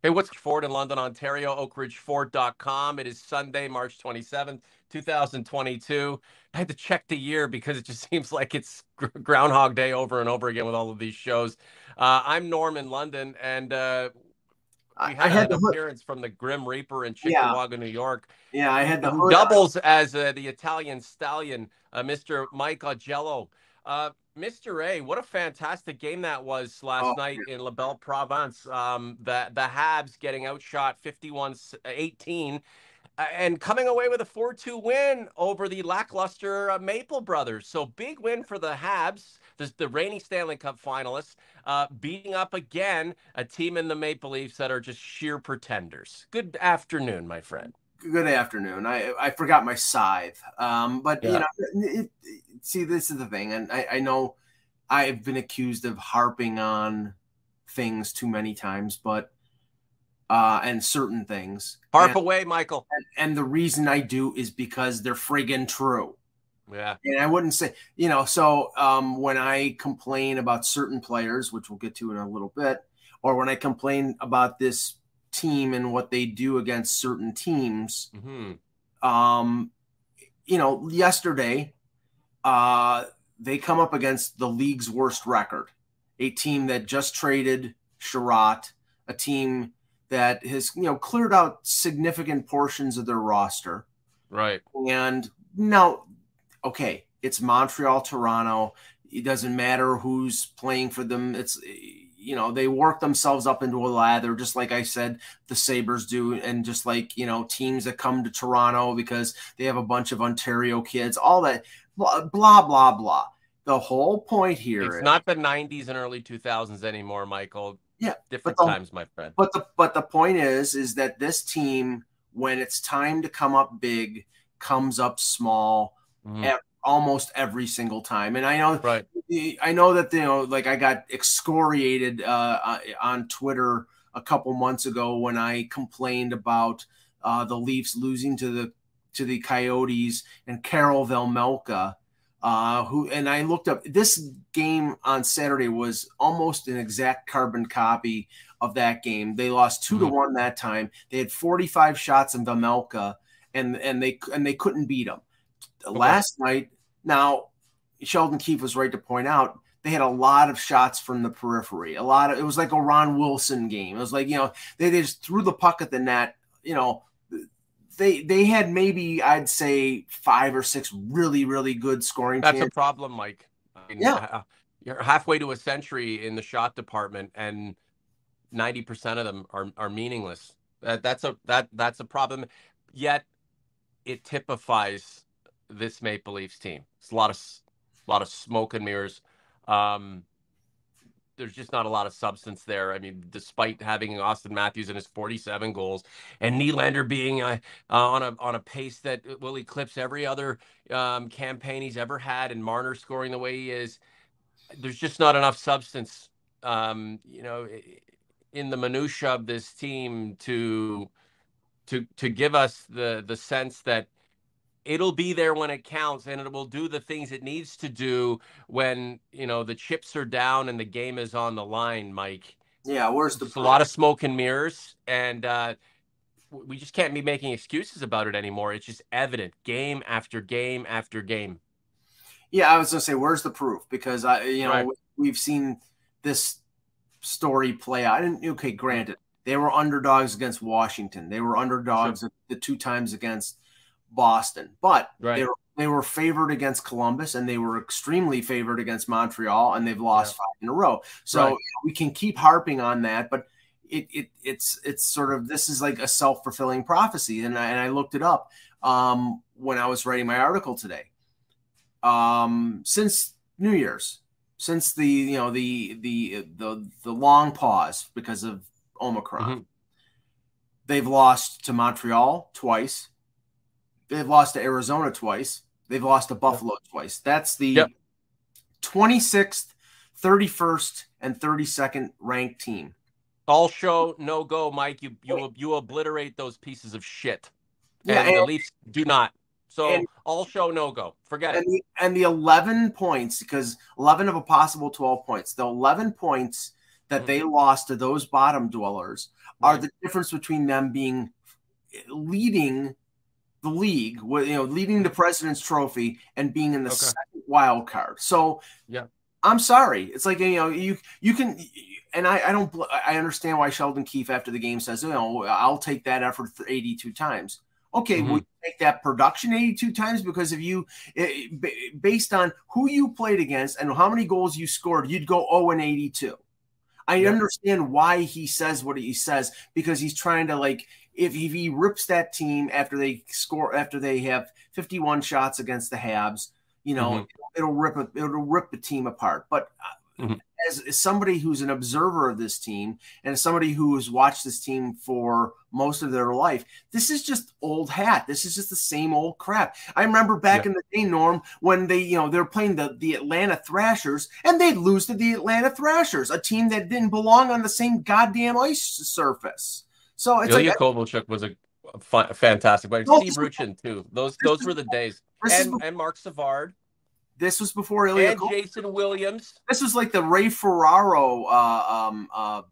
Hey, what's Ford in London, Ontario? OakRidgeFord.com. It is Sunday, March 27th, 2022. I had to check the year because it just seems like it's Groundhog Day over and over again with all of these shows. Uh, I'm Norm in London, and uh, we had, I had an appearance from the Grim Reaper in Cheektowaga, yeah. New York. Yeah, I had the doubles as uh, the Italian stallion, uh, Mr. Mike Augello. Mr. A, what a fantastic game that was last oh, night in La Belle Province. Um, the the Habs getting outshot 51-18 uh, and coming away with a 4-2 win over the lackluster uh, Maple Brothers. So big win for the Habs, the, the reigning Stanley Cup finalists, uh, beating up again a team in the Maple Leafs that are just sheer pretenders. Good afternoon, my friend good afternoon. I I forgot my scythe. Um, but yeah. you know, it, it, see, this is the thing, and I, I know I've been accused of harping on things too many times, but uh, and certain things. Harp and, away, Michael. And, and, the reason I do is because they're friggin' true. Yeah. And I wouldn't say, you know, so um, when I complain about certain players, which we'll get to in a little bit, or when I complain about this team and what they do against certain teams, mm-hmm. um, you know, yesterday uh, they come up against the league's worst record, a team that just traded Chiarot, a team that has you know cleared out significant portions of their roster. Right. And now, okay, it's Montreal, Toronto. It doesn't matter who's playing for them. It's you know they work themselves up into a lather just like i said the sabres do and just like you know teams that come to toronto because they have a bunch of ontario kids all that blah blah blah blah. The whole point here it's is, not the 90s and early 2000s anymore michael. Yeah different the, times my friend. but the but the point is is that this team when it's time to come up big comes up small mm-hmm. Almost every single time and i know right I know that you know, like I got excoriated uh, uh, on Twitter a couple months ago when I complained about uh, the Leafs losing to the to the Coyotes and Karel Vejmelka. uh, who and I looked up this game on Saturday was almost an exact carbon copy of that game. They lost 2 mm-hmm. to one that time. They had 45 shots in Vejmelka, and and they and they couldn't beat them. Okay. Last night, now Sheldon Keefe was right to point out they had a lot of shots from the periphery. A lot of it was like a Ron Wilson game. It was like you know they, they just threw the puck at the net. You know they they had maybe I'd say five or six really really good scoring. That's chances. a problem, Mike. I mean, yeah, you're halfway to a century in the shot department, and ninety percent of them are are meaningless. That, that's a that that's a problem. Yet it typifies this Maple Leafs team. It's a lot of a lot of smoke and mirrors. Um, there's just not a lot of substance there. I mean, despite having Austin Matthews and his 47 goals and Nylander being uh, uh, on a on a pace that will eclipse every other um, campaign he's ever had, and Marner scoring the way he is, there's just not enough substance, um, you know, in the minutia of this team to to to give us the the sense that it'll be there when it counts and it will do the things it needs to do when you know the chips are down and the game is on the line mike. Yeah where's the a lot of smoke and mirrors and uh we just can't be making excuses about it anymore. It's just evident game after game after game. Yeah i was gonna say where's the proof? Because i you know right. we've seen this story play out and okay granted they were underdogs against washington. They were underdogs sure. the two times against Boston, but right. they were they were favored against Columbus and they were extremely favored against Montreal and they've lost yeah. five in a row. So right. we can keep harping on that, but it, it it's it's sort of this is like a self fulfilling prophecy, and I, and I looked it up um, when I was writing my article today. Um, since New Year's, since the you know the the the the long pause because of Omicron, mm-hmm. they've lost to Montreal twice, They've lost to Arizona twice. They've lost to Buffalo yep. twice. That's the yep. 26th, 31st, and 32nd ranked team. All show no go, Mike. You you you obliterate those pieces of shit. And, yeah, and the Leafs do not. So and, all show no go. Forget and it. The, and the 11 points, because 11 of a possible 12 points, the 11 points that mm-hmm. they lost to those bottom dwellers right. are the difference between them being leading the league, with you know, leading the President's Trophy and being in the okay. second wild card. So, yeah, I'm sorry. It's like you know, you you can, and I I don't I understand why Sheldon Keefe after the game says, you know, I'll take that effort 82 times. Okay, mm-hmm. will you take that production 82 times because if you it, based on who you played against and how many goals you scored, you'd go 0 and 82. I yeah. understand why he says what he says because he's trying to like if, if he rips that team after they score after they have 51 shots against the Habs, you know, mm-hmm. it'll, it'll, rip a, it'll rip the team apart. But uh, mm-hmm. as, as, somebody who's an observer of this team and as somebody who has watched this team for most of their life, this is just old hat. This is just the same old crap. I remember back yeah. in the day, Norm, when they, you know, they're playing the, the Atlanta Thrashers and they'd lose to the Atlanta Thrashers, a team that didn't belong on the same goddamn ice surface. So it's Ilya like, Kovalchuk was a fun, fantastic, but Steve Rucchin too. Those those were the days. And, before, and Marc Savard. This was before Ilya and Jason Williams. This was like the Ray Ferraro uh, um, uh,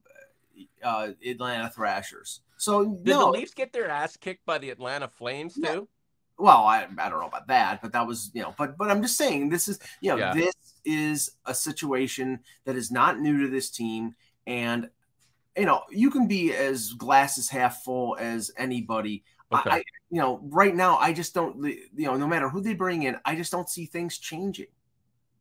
uh, Atlanta Thrashers. So did no. the Leafs get their ass kicked by the Atlanta Flames too? Yeah. Well, I, I don't know about that, but that was you know, but but I'm just saying this is you know yeah. this is a situation that is not new to this team, and you know, you can be as glasses half full as anybody. Okay. I, you know, right now, I just don't, you know, no matter who they bring in, I just don't see things changing.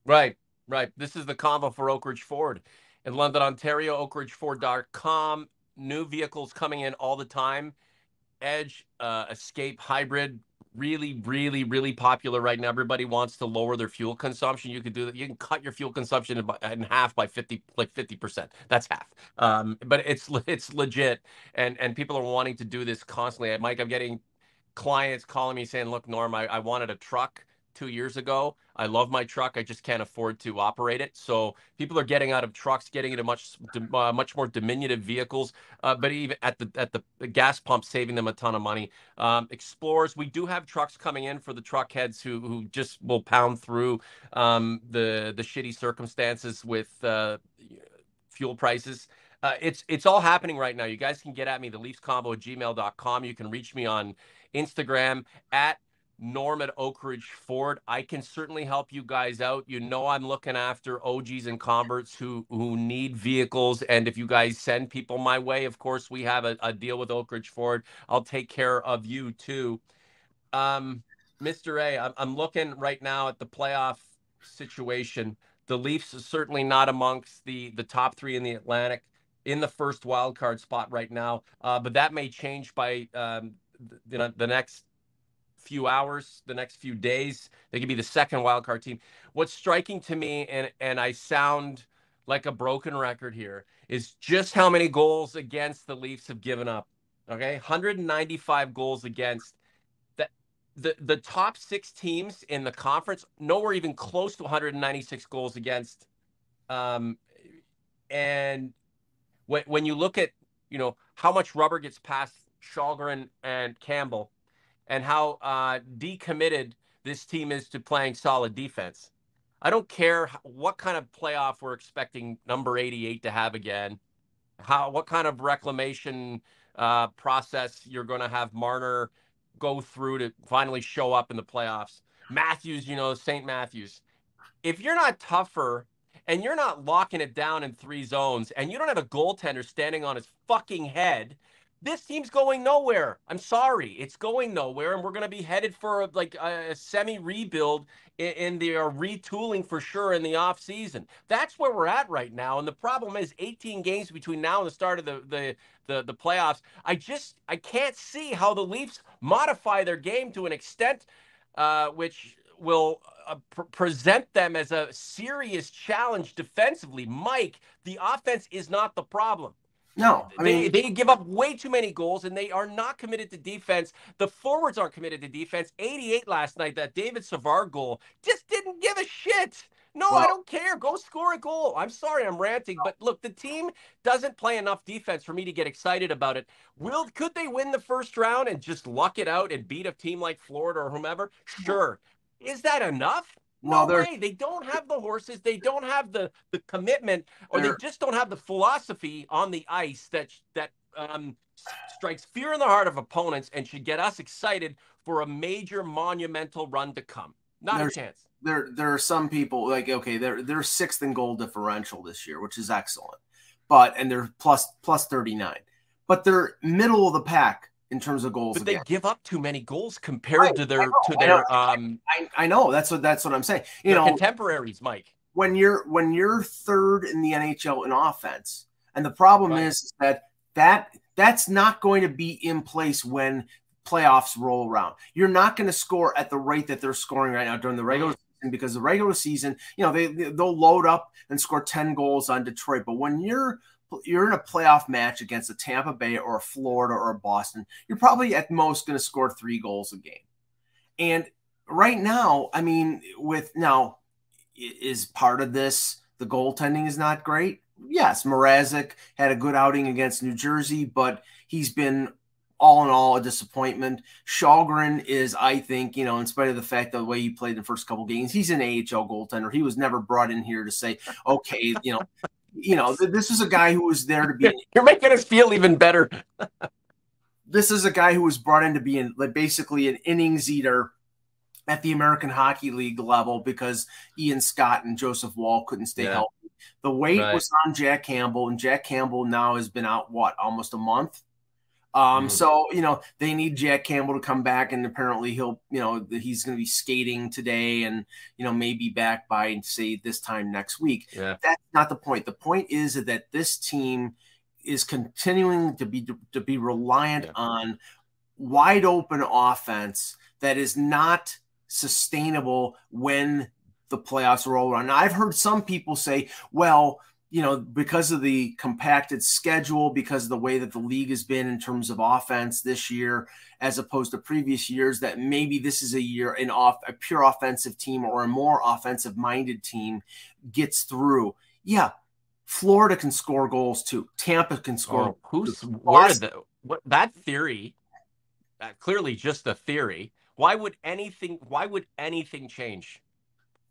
Right, right. This is the convo for Oak Ridge Ford in London, Ontario, oakridgeford.com. New vehicles coming in all the time. Edge, uh, Escape, Hybrid, really, really, really popular right now. Everybody wants to lower their fuel consumption. You can do that. You can cut your fuel consumption in half by fifty, like fifty percent. That's half. Um, but it's it's legit, and and people are wanting to do this constantly. Mike, I'm getting clients calling me saying, "Look, Norm, I, I wanted a truck." Two years ago. I love my truck. I just can't afford to operate it. So people are getting out of trucks, getting into much uh, much more diminutive vehicles. Uh, but even at the at the gas pump, saving them a ton of money. Um, Explorers, we do have trucks coming in for the truck heads who who just will pound through um, the the shitty circumstances with uh, fuel prices. Uh, it's it's all happening right now. You guys can get at me, the Leafs convo at gmail.com. You can reach me on Instagram at Norm at Oak Ridge Ford. I can certainly help you guys out. You know I'm looking after OGs and converts who who need vehicles. And if you guys send people my way, of course, we have a, a deal with Oak Ridge Ford. I'll take care of you too. Um, Mr. A, I'm, looking right now at the playoff situation. The Leafs certainly not amongst the the top three in the Atlantic in the first wild card spot right now. Uh, but that may change by um, the, the next few hours, the next few days. They could be the second wildcard team. What's striking to me, and and I sound like a broken record here, is just how many goals against the Leafs have given up. Okay, 195 goals against. The, the, the top six teams in the conference, nowhere even close to 196 goals against. Um, and when, when you look at, you know, how much rubber gets past Källgren and Campbell, and how uh, decommitted this team is to playing solid defense. I don't care what kind of playoff we're expecting number 88 to have again, how what kind of reclamation uh, process you're going to have Marner go through to finally show up in the playoffs. Matthews, you know, St. Matthews. If you're not tougher and you're not locking it down in three zones and you don't have a goaltender standing on his fucking head this team's going nowhere. I'm sorry, it's going nowhere, and we're going to be headed for like a, semi rebuild and in the uh, retooling for sure in the off season. That's where we're at right now, and the problem is 18 games between now and the start of the the the, the playoffs. I just I can't see how the Leafs modify their game to an extent uh, which will uh, pr- present them as a serious challenge defensively. Mike, the offense is not the problem. No, I mean they, they give up way too many goals and they are not committed to defense. The forwards aren't committed to defense. 88 last night, that David Savard goal just didn't give a shit. No, well, I don't care. Go score a goal. I'm sorry, I'm ranting, but look, the team doesn't play enough defense for me to get excited about it. Will could they win the first round and just luck it out and beat a team like Florida or whomever? Sure. Is that enough? No way. They don't have the horses. They don't have the the commitment, or they just don't have the philosophy on the ice that that um, strikes fear in the heart of opponents and should get us excited for a major monumental run to come. Not There's, a chance. There, there are some people like okay, they're they're sixth in goal differential this year, which is excellent, but and they're plus plus thirty nine, but they're middle of the pack in terms of goals. But they give up too many goals compared to their to their I um I, I, know that's what that's what I'm saying. You know contemporaries, Mike. When you're when you're third in the NHL in offense, and the problem right. is, is that that that's not going to be in place when playoffs roll around. You're not going to score at the rate that they're scoring right now during the regular season because the regular season, you know, they they'll load up and score 10 goals on Detroit, but when you're you're in a playoff match against a Tampa Bay or a Florida or a Boston, you're probably at most going to score three goals a game. And right now, I mean, with now, is part of this the goaltending is not great? Yes, Mrazek had a good outing against New Jersey, but he's been all in all a disappointment. Källgren is, I think, you know, in spite of the fact that the way he played the first couple games, he's an AHL goaltender. He was never brought in here to say, okay, you know, you know, this is a guy who was there to be. You're making us feel even better. this is a guy who was brought in to be in, like, basically an innings eater at the American Hockey League level because Ian Scott and Joseph Woll couldn't stay yeah. healthy. The weight right. was on Jack Campbell, and Jack Campbell now has been out what almost a month. Um, mm. So you know they need Jack Campbell to come back, and apparently he'll, you know, he's going to be skating today, and you know maybe back by say this time next week. Yeah. That's not the point. The point is that this team is continuing to be to be reliant yeah. on wide open offense that is not sustainable when the playoffs roll around. Now, I've heard some people say, well, you know, because of the compacted schedule, because of the way that the league has been in terms of offense this year, as opposed to previous years, that maybe this is a year an off a pure offensive team or a more offensive minded team gets through. Yeah, Florida can score goals too. Tampa can score. Oh, who's what, the, what that theory? Uh, clearly, just a theory. Why would anything? Why would anything change?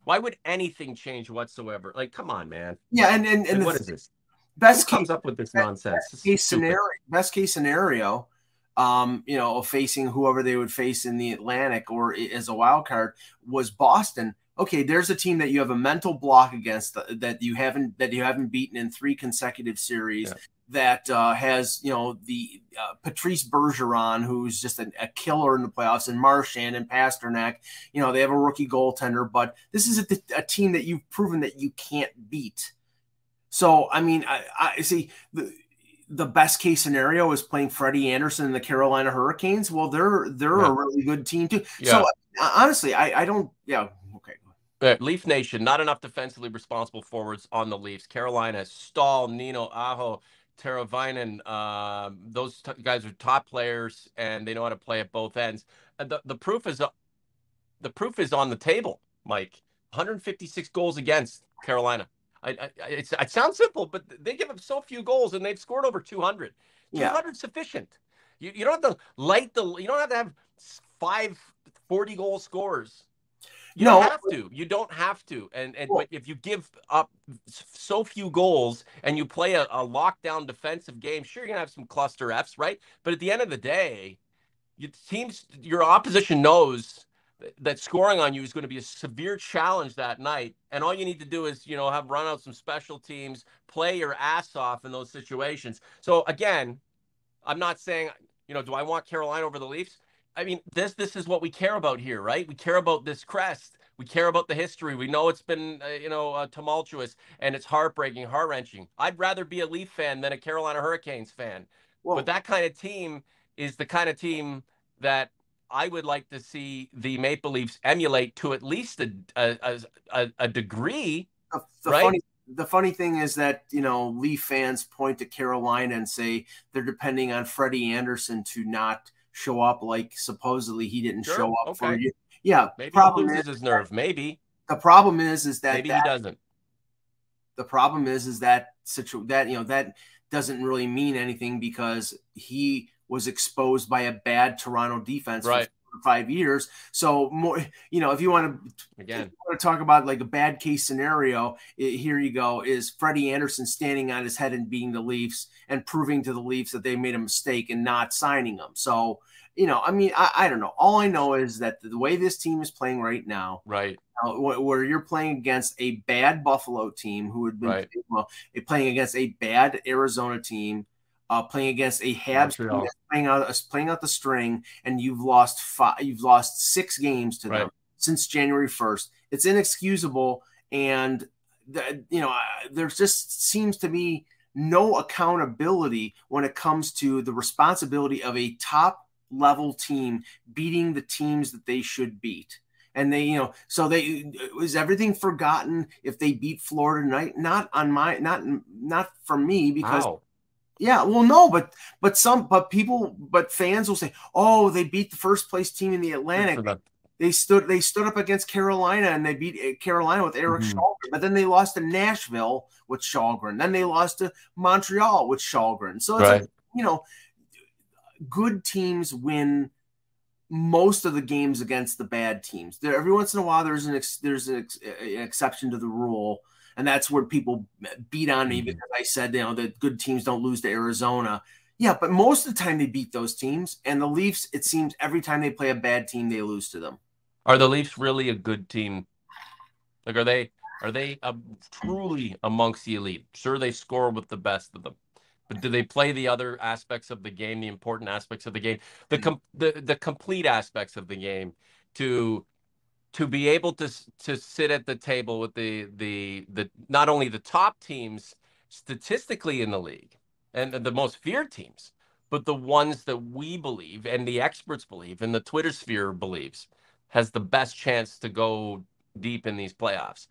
Why would anything change whatsoever? Like, come on, man. Yeah, and and, and what is this? Best Who comes up with this best, nonsense. Best case scenario. Best case scenario. Um, you know, facing whoever they would face in the Atlantic or as a wild card was Boston. Okay, there's a team that you have a mental block against that you haven't that you haven't beaten in three consecutive series. Yeah that uh, has you know the uh, Patrice Bergeron, who's just a, a, killer in the playoffs, and Marchand and Pastrnak. You know they have a rookie goaltender, but this is a, a team that you've proven that you can't beat. So I mean, I, I see the the best case scenario is playing Freddie Andersen and the Carolina Hurricanes. Well, they're they're yeah. a really good team too. Yeah. So uh, honestly, I I don't yeah. Okay. Leaf Nation, not enough defensively responsible forwards on the Leafs. Carolina, Staal, Nino, Aho, Teravainen, uh, those t- guys are top players and they know how to play at both ends. And the the proof is uh, the proof is on the table, Mike. 156 goals against Carolina. I, I it sounds simple, but they give up so few goals and they've scored over 200. Yeah. 200 sufficient. You, you don't have to light the you don't have to have five 40 goal scorers you no. don't have to. You don't have to. And and but if you give up so few goals and you play a, a lockdown defensive game, sure you're gonna have some cluster Fs, right? But at the end of the day, your teams, your opposition knows that scoring on you is going to be a severe challenge that night. And all you need to do is, you know, have run out some special teams, play your ass off in those situations. So again, I'm not saying, you know, do I want Carolina over the Leafs? I mean, this this is what we care about here, right? We care about this crest. We care about the history. We know it's been, uh, you know, uh, tumultuous and it's heartbreaking, heart wrenching. I'd rather be a Leaf fan than a Carolina Hurricanes fan. Whoa. But that kind of team is the kind of team that I would like to see the Maple Leafs emulate to at least a a, a, a degree. The, the right? Funny, the funny thing is that you know Leaf fans point to Carolina and say they're depending on Freddie Andersen to not show up like supposedly he didn't sure, show up okay. for you. Yeah, maybe problem is, his nerve. Maybe the problem is is that maybe that, he doesn't. The problem is is that situ that you know that doesn't really mean anything because he was exposed by a bad Toronto defense right. Five years. So more, you know, if you want to again want to talk about like a bad case scenario, it, here you go: is Freddie Andersen standing on his head and beating the Leafs and proving to the Leafs that they made a mistake and not signing them. So you know, I mean, I, I don't know. All I know is that the way this team is playing right now, right, uh, where you're playing against a bad Buffalo team who had been right. well, playing against a bad Arizona team, uh, playing against a Habs playing out playing out the string, and you've lost five, you've lost six games to right. them since January 1st. It's inexcusable, and the, you know, there just seems to be no accountability when it comes to the responsibility of a top level team beating the teams that they should beat. And they, you know, so they was everything forgotten if they beat Florida tonight? Not on my, not not for me because. Wow. Yeah, well, no, but but some but people but fans will say, "Oh, they beat the first place team in the Atlantic." They stood they stood up against Carolina and they beat eh, Carolina with Eric mm-hmm. Källgren, but then they lost to Nashville with Källgren. Then they lost to Montreal with Källgren. So it's right. like, you know, good teams win most of the games against the bad teams. There, every once in a while, there's an ex, there's an, ex, an, exception to the rule, and that's where people beat on me mm-hmm. because I said you know that good teams don't lose to Arizona. Yeah, but most of the time they beat those teams, and the Leafs. It seems every time they play a bad team, they lose to them. Are the Leafs really a good team? Like, are they are they uh, truly amongst the elite? Sure, they score with the best of them but do they play the other aspects of the game, the important aspects of the game, the com- the the complete aspects of the game, to to be able to to sit at the table with the the the not only the top teams statistically in the league and the most feared teams, but the ones that we believe and the experts believe and the Twitter sphere believes has the best chance to go deep in these playoffs.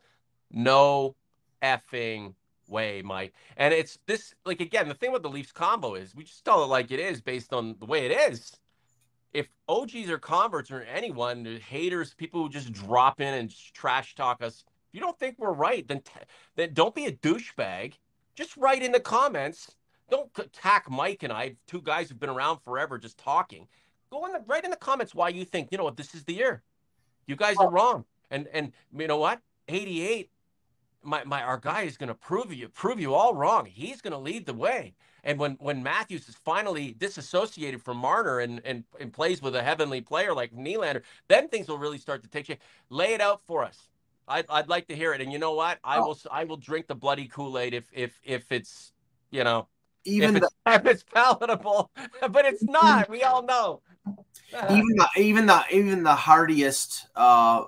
No effing way, Mike. And it's this like again, the thing with the Leafs convo is we just tell it like it is based on the way it is. If OGs or converts or anyone, haters, people who just drop in and trash talk us, if you don't think we're right, then then don't be a douchebag. Just write in the comments. Don't attack Mike and I, two guys who've been around forever, just talking. Go in the write in the comments why you think you know what this is the year. You guys are wrong. And and you know what? 88 my, my our guy is going to prove you prove you all wrong. He's going to lead the way. And when when Matthews is finally disassociated from Marner and, and and plays with a heavenly player like Nylander, then things will really start to take shape. Lay it out for us. I'd, I'd like to hear it. And you know what? I oh. will I will drink the bloody Kool Aid if if if it's you know even if it's, the, if it's palatable, but it's not. We all know. even the even the even the hardiest uh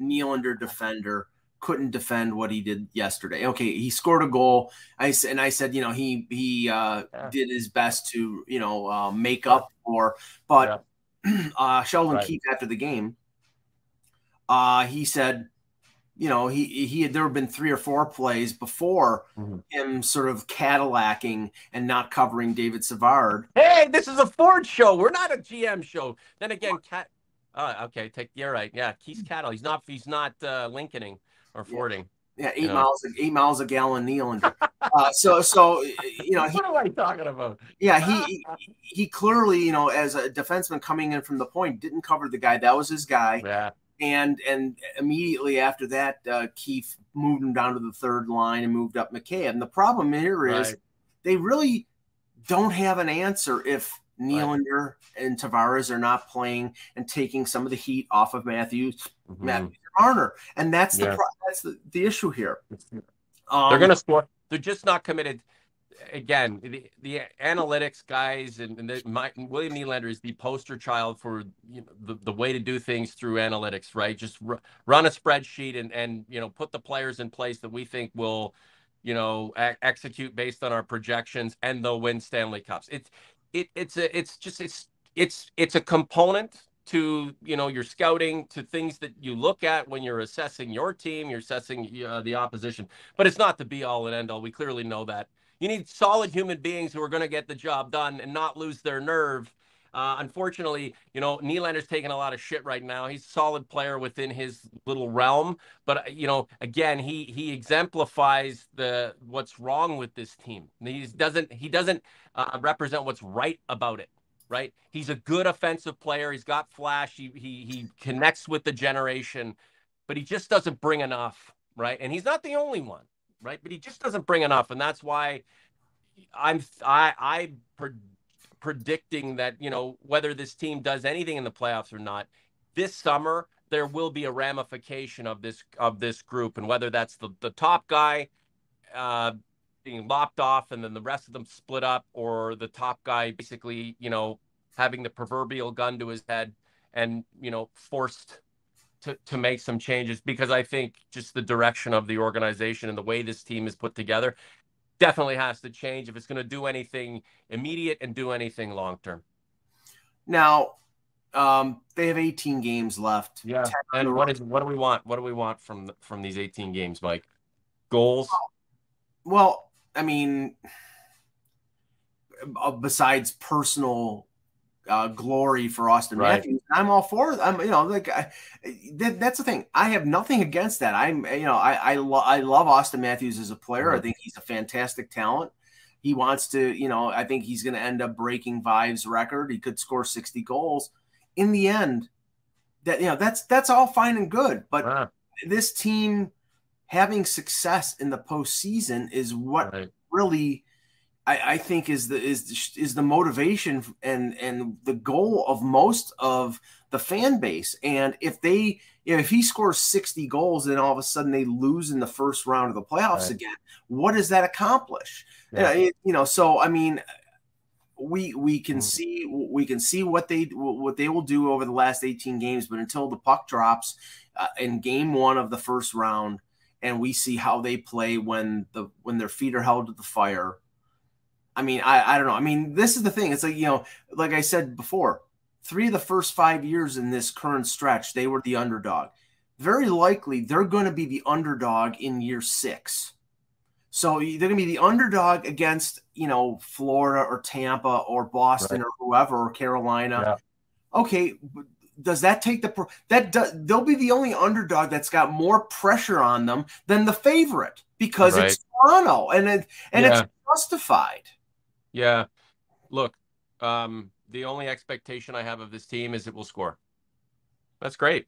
Nylander defender couldn't defend what he did yesterday. Okay, he scored a goal. I and I said, you know, he he uh, yeah. did his best to you know uh, make up for. But yeah. uh, Sheldon right. Keefe after the game, uh, he said, you know, he he had there have been three or four plays before mm-hmm. him sort of Cadillacing and not covering David Savard. Hey, this is a Ford show. We're not a GM show. Then again, Cat. Oh, okay, take you're right. Yeah, Keith's cattle. He's not. He's not uh, Lincolning or fording. Yeah, eight miles, eight miles a gallon Neal. Uh, so, so you know, he, what am I talking about? Yeah, he he clearly, you know, as a defenseman coming in from the point, didn't cover the guy. That was his guy. Yeah. And and immediately after that, uh, Keefe moved him down to the third line and moved up McCabe. And the problem here is right. they really don't have an answer if Nylander right. and Tavares are not playing and taking some of the heat off of Matthews. Mm-hmm. Matthews Marner, and that's the yeah. That's the, the issue here. Um, they're going to score. They're just not committed. Again, the, the analytics guys and, and the, my, William Nylander is the poster child for you know, the, the way to do things through analytics, right? Just r- run a spreadsheet and and you know put the players in place that we think will, you know, a- execute based on our projections, and they'll win Stanley Cups. It's it it's a it's just it's it's it's a component to you know your scouting to things that you look at when you're assessing your team you're assessing uh, the opposition but it's not the be all and end all we clearly know that you need solid human beings who are going to get the job done and not lose their nerve uh, unfortunately, you know, Nylander's taking a lot of shit right now. He's a solid player within his little realm, but uh, you know, again, he he exemplifies the what's wrong with this team. He doesn't he doesn't uh, represent what's right about it. Right? He's a good offensive player. He's got flash. He he he connects with the generation, but he just doesn't bring enough, right? And he's not the only one, right? But he just doesn't bring enough, and that's why I'm I I pre- predicting that you know whether this team does anything in the playoffs or not this summer there will be a ramification of this of this group and whether that's the the top guy uh, being lopped off and then the rest of them split up or the top guy basically you know having the proverbial gun to his head and you know forced to, to make some changes because I think just the direction of the organization and the way this team is put together definitely has to change if it's going to do anything immediate and do anything long term. Now, um, they have 18 games left. Yeah. And what is what do we want? What do we want from from these 18 games, Mike? Goals? Well, I mean, uh, besides personal uh, glory for Austin right. Matthews. I'm all for. I'm you know like I, that, that's the thing. I have nothing against that. I'm you know I I, lo- I love Austin Matthews as a player. Mm-hmm. I think he's a fantastic talent. He wants to you know I think he's going to end up breaking Vaive's record. He could score 60 goals. In the end, that you know that's that's all fine and good. But this team having success in the postseason is what right. really I, I think is the is is the motivation and and the goal of most of the fan base. And if they you know, if he scores 60 goals and all of a sudden they lose in the first round of the playoffs right. again, what does that accomplish? Yeah. You, know, you know, so I mean we we can mm. see we can see what they what they will do over the last 18 games but until the puck drops uh, in game 1 of the first round and we see how they play when the when their feet are held to the fire I mean, I, I don't know. I mean, this is the thing. It's like, you know, like I said before, three of the first five years in this current stretch, they were the underdog. Very likely they're going to be the underdog in year six. So they're going to be the underdog against, you know, Florida or Tampa or Boston right. or whoever or Carolina. Yeah. Okay, does that take the that do, they'll be the only underdog that's got more pressure on them than the favorite because right. it's Toronto and it, and yeah. it's justified. Yeah. Look, um, the only expectation I have of this team is it will score. That's great.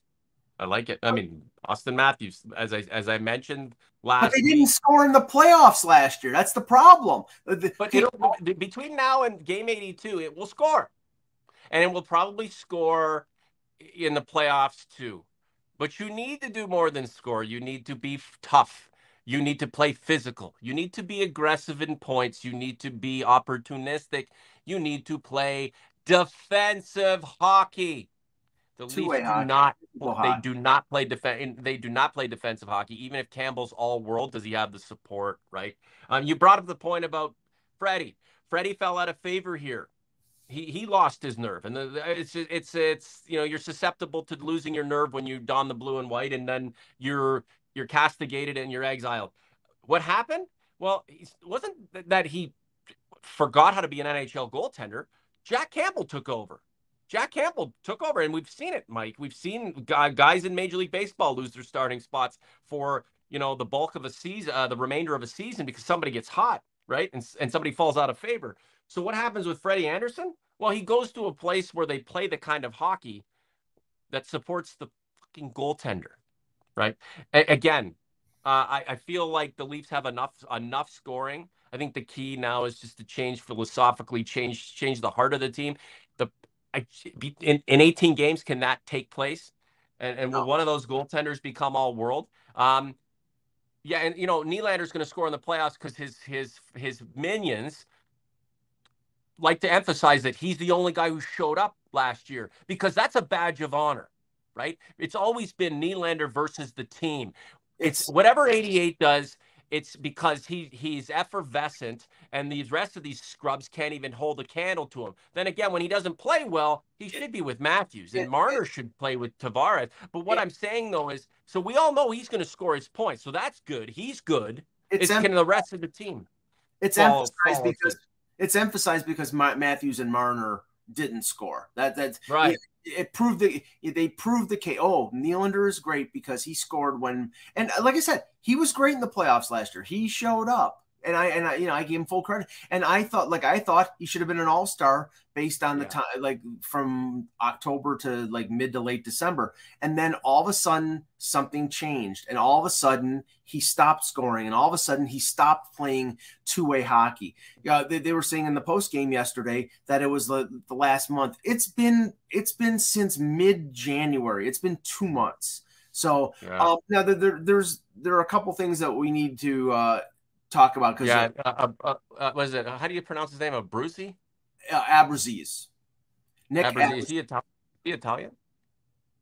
I like it. I mean, Austin Matthews, as I as I mentioned last, but they didn't week, score in the playoffs last year. That's the problem. But between now and game eighty two, it will score, and it will probably score in the playoffs too. But you need to do more than score. You need to be tough. You need to play physical. You need to be aggressive in points. You need to be opportunistic. You need to play defensive hockey. The Leafs do hockey. not they do not play defense they do not play defensive hockey. Even if Campbell's all world, does he have the support, right? Um, you brought up the point about Freddie. Freddie fell out of favor here. He he lost his nerve, and it's it's it's you know you're susceptible to losing your nerve when you don the blue and white, and then you're you're castigated and you're exiled. What happened? Well, it wasn't that he forgot how to be an NHL goaltender. Jack Campbell took over. Jack Campbell took over, and we've seen it, Mike. We've seen guys in Major League Baseball lose their starting spots for you know the bulk of a season, uh, the remainder of a season, because somebody gets hot, right, and and somebody falls out of favor. So what happens with Freddie Andersen? Well, he goes to a place where they play the kind of hockey that supports the fucking goaltender right? A- again, uh, I, I feel like the Leafs have enough enough scoring. I think the key now is just to change philosophically, change change the heart of the team. The I, in, in 18 games, can that take place? And, and will one of those goaltenders become all world? Um, yeah, and you know Nylander's going to score in the playoffs because his his his minions like to emphasize that he's the only guy who showed up last year because that's a badge of honor right? It's always been Nylander versus the team. It's, whatever 88 does, it's because he he's effervescent and these rest of these scrubs can't even hold a candle to him. Then again, when he doesn't play well, he should be with Matthews and Marner should play with Tavares. But what I'm saying though is, so we all know he's going to score his points, so that's good. He's good. It's, it's em- can the rest of the team. It's emphasized because. It's emphasized because Matthews and Marner didn't score. That that's right. It, it proved that they proved the case. Oh, Nylander is great because he scored when, and like I said, he was great in the playoffs last year. He showed up, and I and I you know I gave him full credit. And I thought like I thought he should have been an all star based on the yeah. time like from October to like mid to late December. And then all of a sudden something changed, and all of a sudden he stopped scoring, and all of a sudden he stopped playing two way hockey. Yeah, they, they, were saying in the post game yesterday that it was the, the last month. It's been it's been since mid January. It's been two months. So yeah. um, now there, there, there's there are a couple things that we need to uh, talk about because yeah, uh, uh, uh, was it? How do you pronounce his name? Abruzzi? Uh, Abruzzese. Nick Abruzzese. Is he, Itali- he Italian?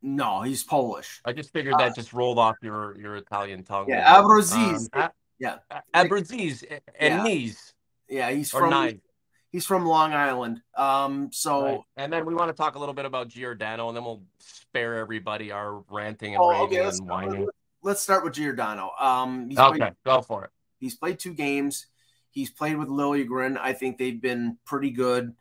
No, he's Polish. I just figured that uh, just rolled off your your Italian tongue. Yeah, Abruzzese. Um, yeah, Abruzzese and yeah. knees. Yeah, he's from nine. He's from Long Island. Um, so right. and then we want to talk a little bit about Giordano, and then we'll spare everybody our ranting and oh, raving okay, and whining. Let's start with Giordano. Um, okay, played, go for it. He's played two games. He's played with Liljegren. I think they've been pretty good.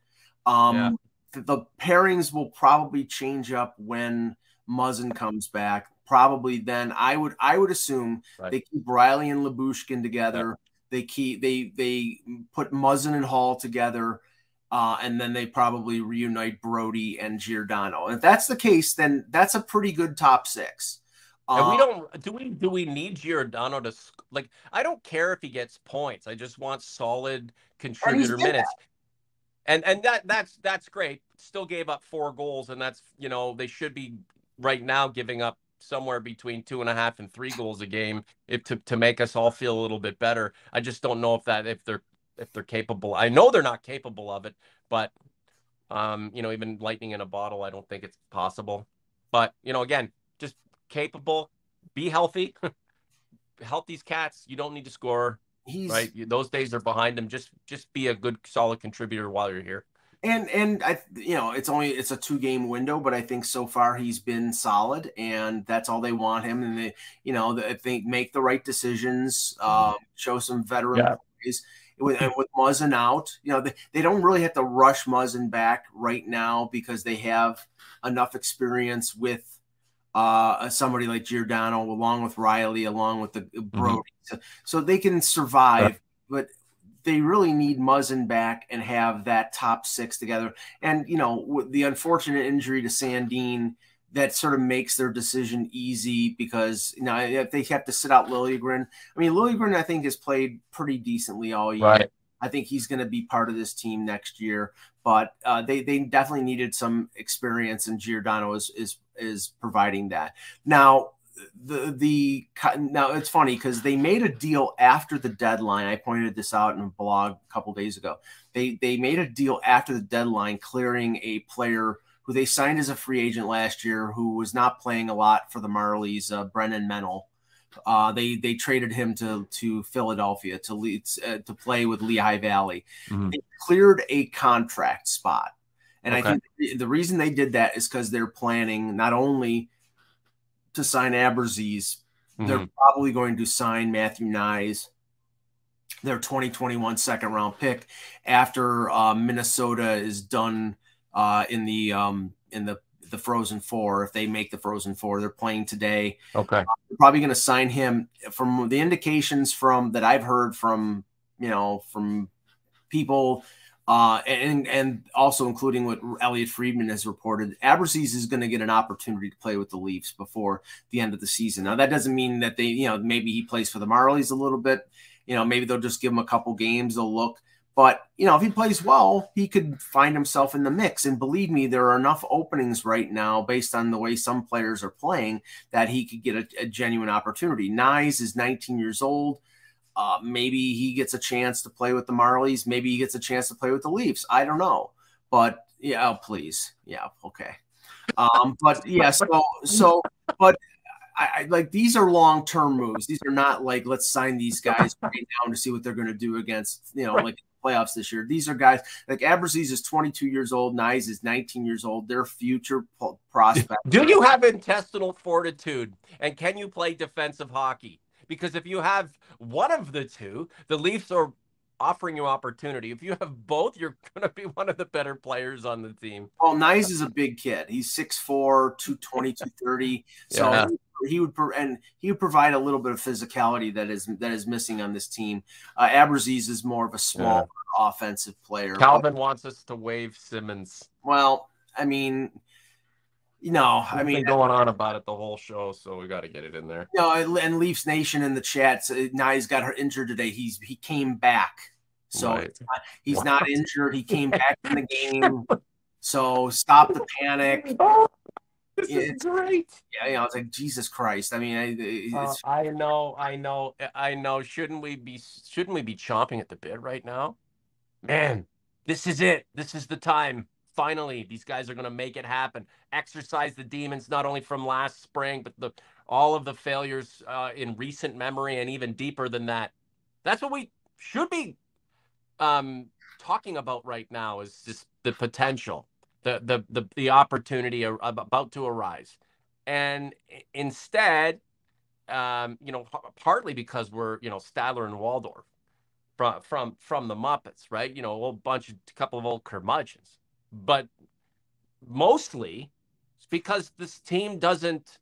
Um, yeah. the, the pairings will probably change up when Muzzin comes back. Probably then I would I would assume right. they keep Rielly and Lyubushkin together. They keep they they put Muzzin and Holl together. Uh, and then they probably reunite Brodie and Giordano. And if that's the case, then that's a pretty good top six. And we uh, don't do we do we need Giordano to like I don't care if he gets points. I just want solid contributor minutes. That. And and that that's that's great. Still gave up four goals, and that's you know, they should be right now giving up somewhere between two and a half and three goals a game if to, to make us all feel a little bit better. I just don't know if that if they're if they're capable. I know they're not capable of it, but um, you know, even lightning in a bottle, I don't think it's possible. But you know, again, capable, be healthy, help these cats. You don't need to score. He's right. Those days are behind him. Just just be a good, solid contributor while you're here. And and I you know it's only it's a two game window, but I think so far he's been solid, and that's all they want him. And they you know I think make the right decisions, um, show some veteran yeah. plays with, with Muzzin out, you know, they, they don't really have to rush Muzzin back right now because they have enough experience with uh, somebody like Giordano, along with Rielly, along with the mm-hmm. Mm-hmm. so, so, they can survive. But they really need Muzzin back and have that top six together. And you know, the unfortunate injury to Sandin that sort of makes their decision easy because you know if they have to sit out Liljegren. I mean, Liljegren I think has played pretty decently all year. Right. I think he's going to be part of this team next year, but uh, they they definitely needed some experience, and Giordano is is is providing that. Now the the now it's funny because they made a deal after the deadline. I pointed this out in a blog a couple days ago. They they made a deal after the deadline, clearing a player who they signed as a free agent last year, who was not playing a lot for the Marlies, uh, Brennan Menell. Uh, they they traded him to to Philadelphia to lead, uh, to play with Lehigh Valley. Mm-hmm. They cleared a contract spot, and okay. I think the reason they did that is because they're planning not only to sign Abruzzese, mm-hmm. they're probably going to sign Matthew Knies, their 2021 second round pick, after uh, Minnesota is done uh, in the um, in the the Frozen Four. If they make the Frozen Four, they're playing today. Okay, probably going to sign him. From the indications from that I've heard from you know from people. Uh, and and also including what Elliotte Friedman has reported, Abruzzese is going to get an opportunity to play with the Leafs before the end of the season. Now that doesn't mean that they, you know, maybe he plays for the Marlies a little bit. You know, maybe they'll just give him a couple games. They'll look. But, you know, if he plays well, he could find himself in the mix. And believe me, there are enough openings right now based on the way some players are playing that he could get a, a genuine opportunity. Knies is 19 years old. Uh, maybe he gets a chance to play with the Marlies. Maybe he gets a chance to play with the Leafs. I don't know. But yeah, oh, please. Yeah, okay. Um, but yeah, so so but I, I, like these are long term moves. These are not like let's sign these guys right now to see what they're going to do against you know like playoffs this year. These are guys like Abruzzese is 22 years old, Knies is 19 years old. They're future prospects. Do you have intestinal fortitude and can you play defensive hockey? Because if you have one of the two, the Leafs are offering you opportunity. If you have both, you're going to be one of the better players on the team. Well, Knies is a big kid. He's 6'4", 220, 230. So yeah. he would and he would provide a little bit of physicality that is that is missing on this team. Uh, is more of a small yeah. offensive player. Calvin but, wants us to waive Simmonds. Well, I mean, We've I mean, going on about it the whole show, so we got to get it in there. Know, and Leafs Nation in the chat. So uh, now he's got her injured today. He's he came back, so right. not, he's not injured. He came back in the game. So stop the panic. Oh, this it's, is great. Yeah, you know, it's like Jesus Christ. I mean, I, uh, uh I know, I know, uh, I know. Shouldn't we be? Shouldn't we be chomping at the bit right now? Man, this is it. This is the time finally these guys are going to make it happen. Exercise the demons not only from last spring but the all of the failures uh, in recent memory and even deeper than that. That's what we should be um, talking about right now is just the potential the the the, the opportunity about to arise. And instead um, you know partly because we're you know Statler and Waldorf from from from the Muppets, right? You know, a whole bunch a couple of old curmudgeons but mostly it's because this team doesn't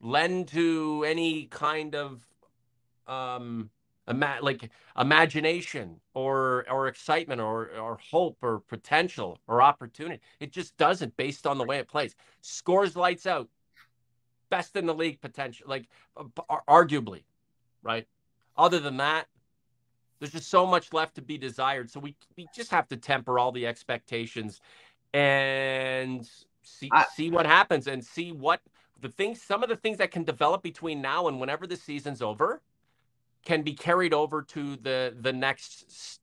lend to any kind of um ima- like imagination or or excitement or or hope or potential or opportunity. It just doesn't based on the way it plays. Scores lights out. Best in the league potential like arguably right? Other than that there's just so much left to be desired. So we we just have to temper all the expectations and see I, see what happens and see what the things some of the things that can develop between now and whenever the season's over can be carried over to the the next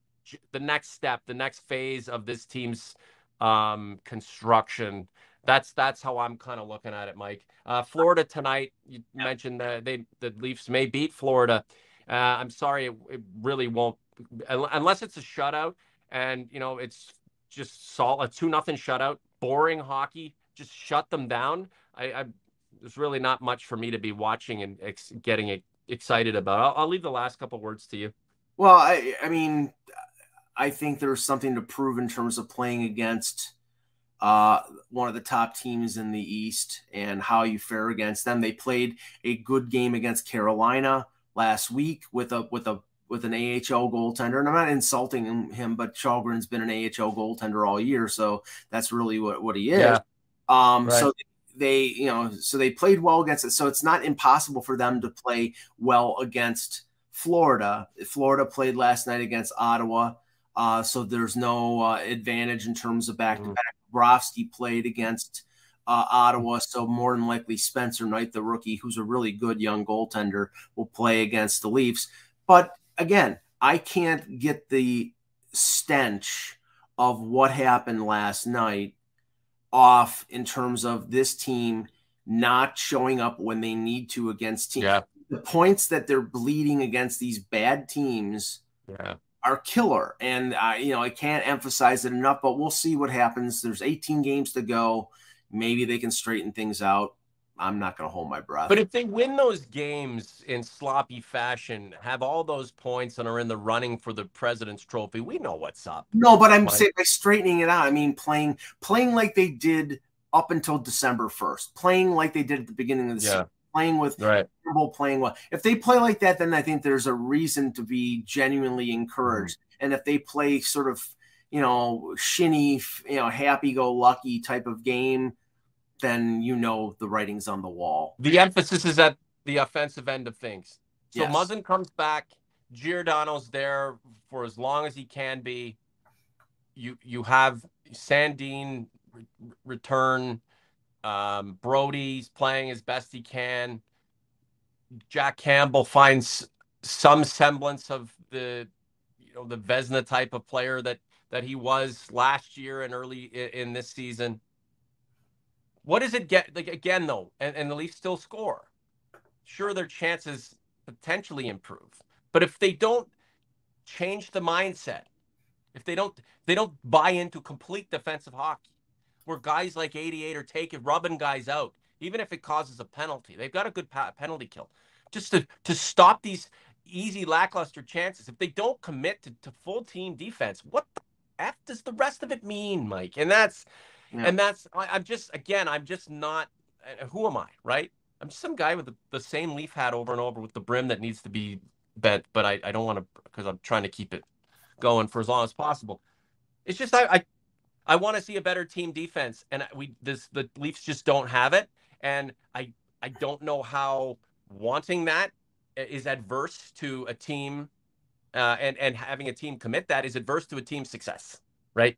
the next step, the next phase of this team's um, construction. That's that's how I'm kind of looking at it, Mike. Uh, Florida tonight. You mentioned that they the Leafs may beat Florida. Uh, I'm sorry, it, it, really won't unless it's a shutout, and you know it's just solid a two nothing shutout, boring hockey. Just shut them down. I, I there's really not much for me to be watching and ex- getting excited about. I'll, I'll leave the last couple words to you. Well, I I mean, I think there's something to prove in terms of playing against uh, one of the top teams in the East and how you fare against them. They played a good game against Carolina last week with a with a with an AHL goaltender. And I'm not insulting him, but Källgren's been an AHL goaltender all year, so that's really what, what he is. Yeah. Um, right. So they, you know, so they played well against it. So it's not impossible for them to play well against Florida. Florida played last night against Ottawa. Uh, so there's no uh, advantage in terms of back to back. Bobrovsky played against uh, Ottawa. So more than likely, Spencer Knight, the rookie, who's a really good young goaltender, will play against the Leafs. But again, I can't get the stench of what happened last night off in terms of this team not showing up when they need to against teams. Yeah. The points that they're bleeding against these bad teams yeah. are killer. And I, you know, I can't emphasize it enough, but we'll see what happens. There's 18 games to go. Maybe they can straighten things out. I'm not going to hold my breath. But if they win those games in sloppy fashion, have all those points, and are in the running for the President's Trophy, we know what's up. No, but I'm saying by straightening it out. I mean playing playing like they did up until December 1st, playing like they did at the beginning of the yeah. season, playing with right. playing well. If they play like that, then I think there's a reason to be genuinely encouraged. Mm-hmm. And if they play sort of you know shinny, you know happy go lucky type of game then you know the writing's on the wall. The emphasis is at the offensive end of things. So yes. Muzzin comes back. Giordano's there for as long as he can be. You you have Sandin re- return. Um, Brodie's playing as best he can. Jack Campbell finds some semblance of the you know the Vezina type of player that that he was last year and early in, this season. What does it get? Like again, though, and, and the Leafs still score. Sure, their chances potentially improve, but if they don't change the mindset, if they don't, they don't buy into complete defensive hockey, where guys like 88 are taking rubbing guys out, even if it causes a penalty. They've got a good pa- penalty kill, just to to stop these easy lackluster chances, if they don't commit to, to full team defense, what f does the rest of it mean, Mike? And that's yeah. and that's I, I'm just again I'm just not. Uh, who am I, right? I'm just some guy with the, the same leaf hat over and over with the brim that needs to be bent, but I, I don't want to because I'm trying to keep it going for as long as possible. It's just I I, I want to see a better team defense, and we this the Leafs just don't have it, and I I don't know how wanting that is adverse to a team, uh, and and having a team commit that is adverse to a team's success, right?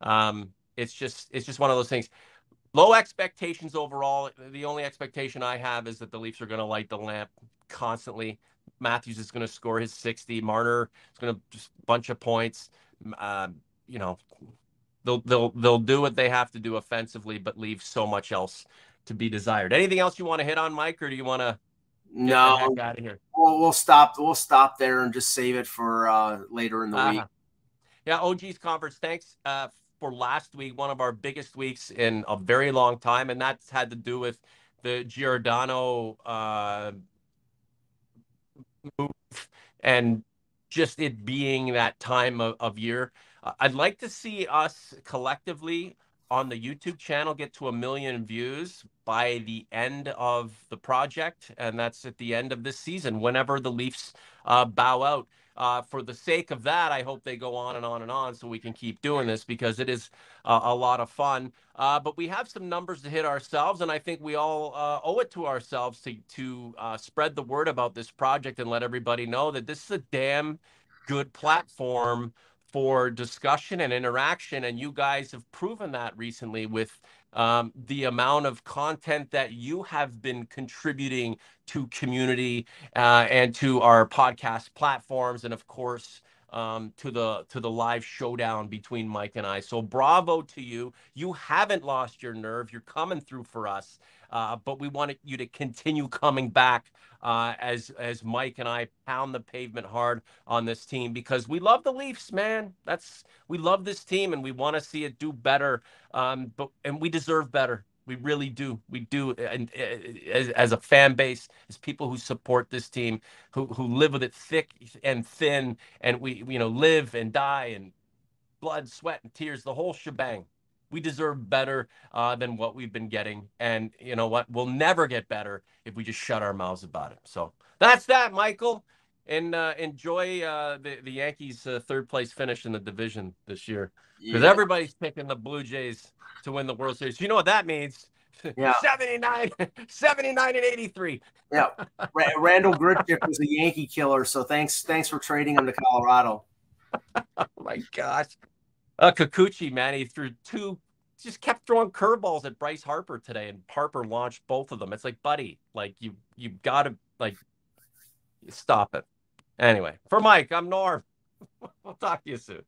Um, it's just it's just one of those things. Low expectations overall. The only expectation I have is that the Leafs are going to light the lamp constantly. Matthews is going to score his 60. Marner is going to just bunch of points. Uh, you know, they'll they'll they'll do what they have to do offensively, but leave so much else to be desired. Anything else you want to hit on, Mike, or do you want to? No, out of here. We'll, we'll stop. We'll stop there and just save it for uh, later in the uh-huh. week. Yeah, OG's conference. Thanks uh, for last week, one of our biggest weeks in a very long time, and that's had to do with the Giordano uh, move and just it being that time of, of year. Uh, I'd like to see us collectively on the YouTube channel get to a million views by the end of the project, and that's at the end of this season, whenever the Leafs uh, bow out. Uh, for the sake of that, I hope they go on and on and on so we can keep doing this because it is uh, a lot of fun. Uh, but we have some numbers to hit ourselves, and I think we all uh, owe it to ourselves to to uh, spread the word about this project and let everybody know that this is a damn good platform for discussion and interaction. And you guys have proven that recently with um, the amount of content that you have been contributing to community uh, and to our podcast platforms, and of course. Um, to the to the live showdown between Mike and I. So bravo to you. You haven't lost your nerve. You're coming through for us. Uh, but we wanted you to continue coming back uh, as as Mike and I pound the pavement hard on this team because we love the Leafs, man. That's we love this team and we want to see it do better. Um, but and we deserve better. We really do. We do. And uh, as, as a fan base, as people who support this team, who who live with it thick and thin, and we you know live and die and blood, sweat, and tears, the whole shebang we deserve better uh, than what we've been getting. And you know what? We'll never get better if we just shut our mouths about it. So that's that, Michael. And uh, enjoy uh, the the Yankees' uh, third place finish in the division this year because yeah. everybody's picking the Blue Jays to win the World Series. You know what that means? Yeah. 79, 79 and 83. yeah. Randal Grichuk was a Yankee killer. So thanks, thanks for trading him to Colorado. oh my gosh. Uh, Kikuchi, man, he threw two, just kept throwing curveballs at Bryce Harper today, and Harper launched both of them. It's like, buddy, like you, you got to like stop it. Anyway, for Mike, I'm Norm. we'll talk to you soon.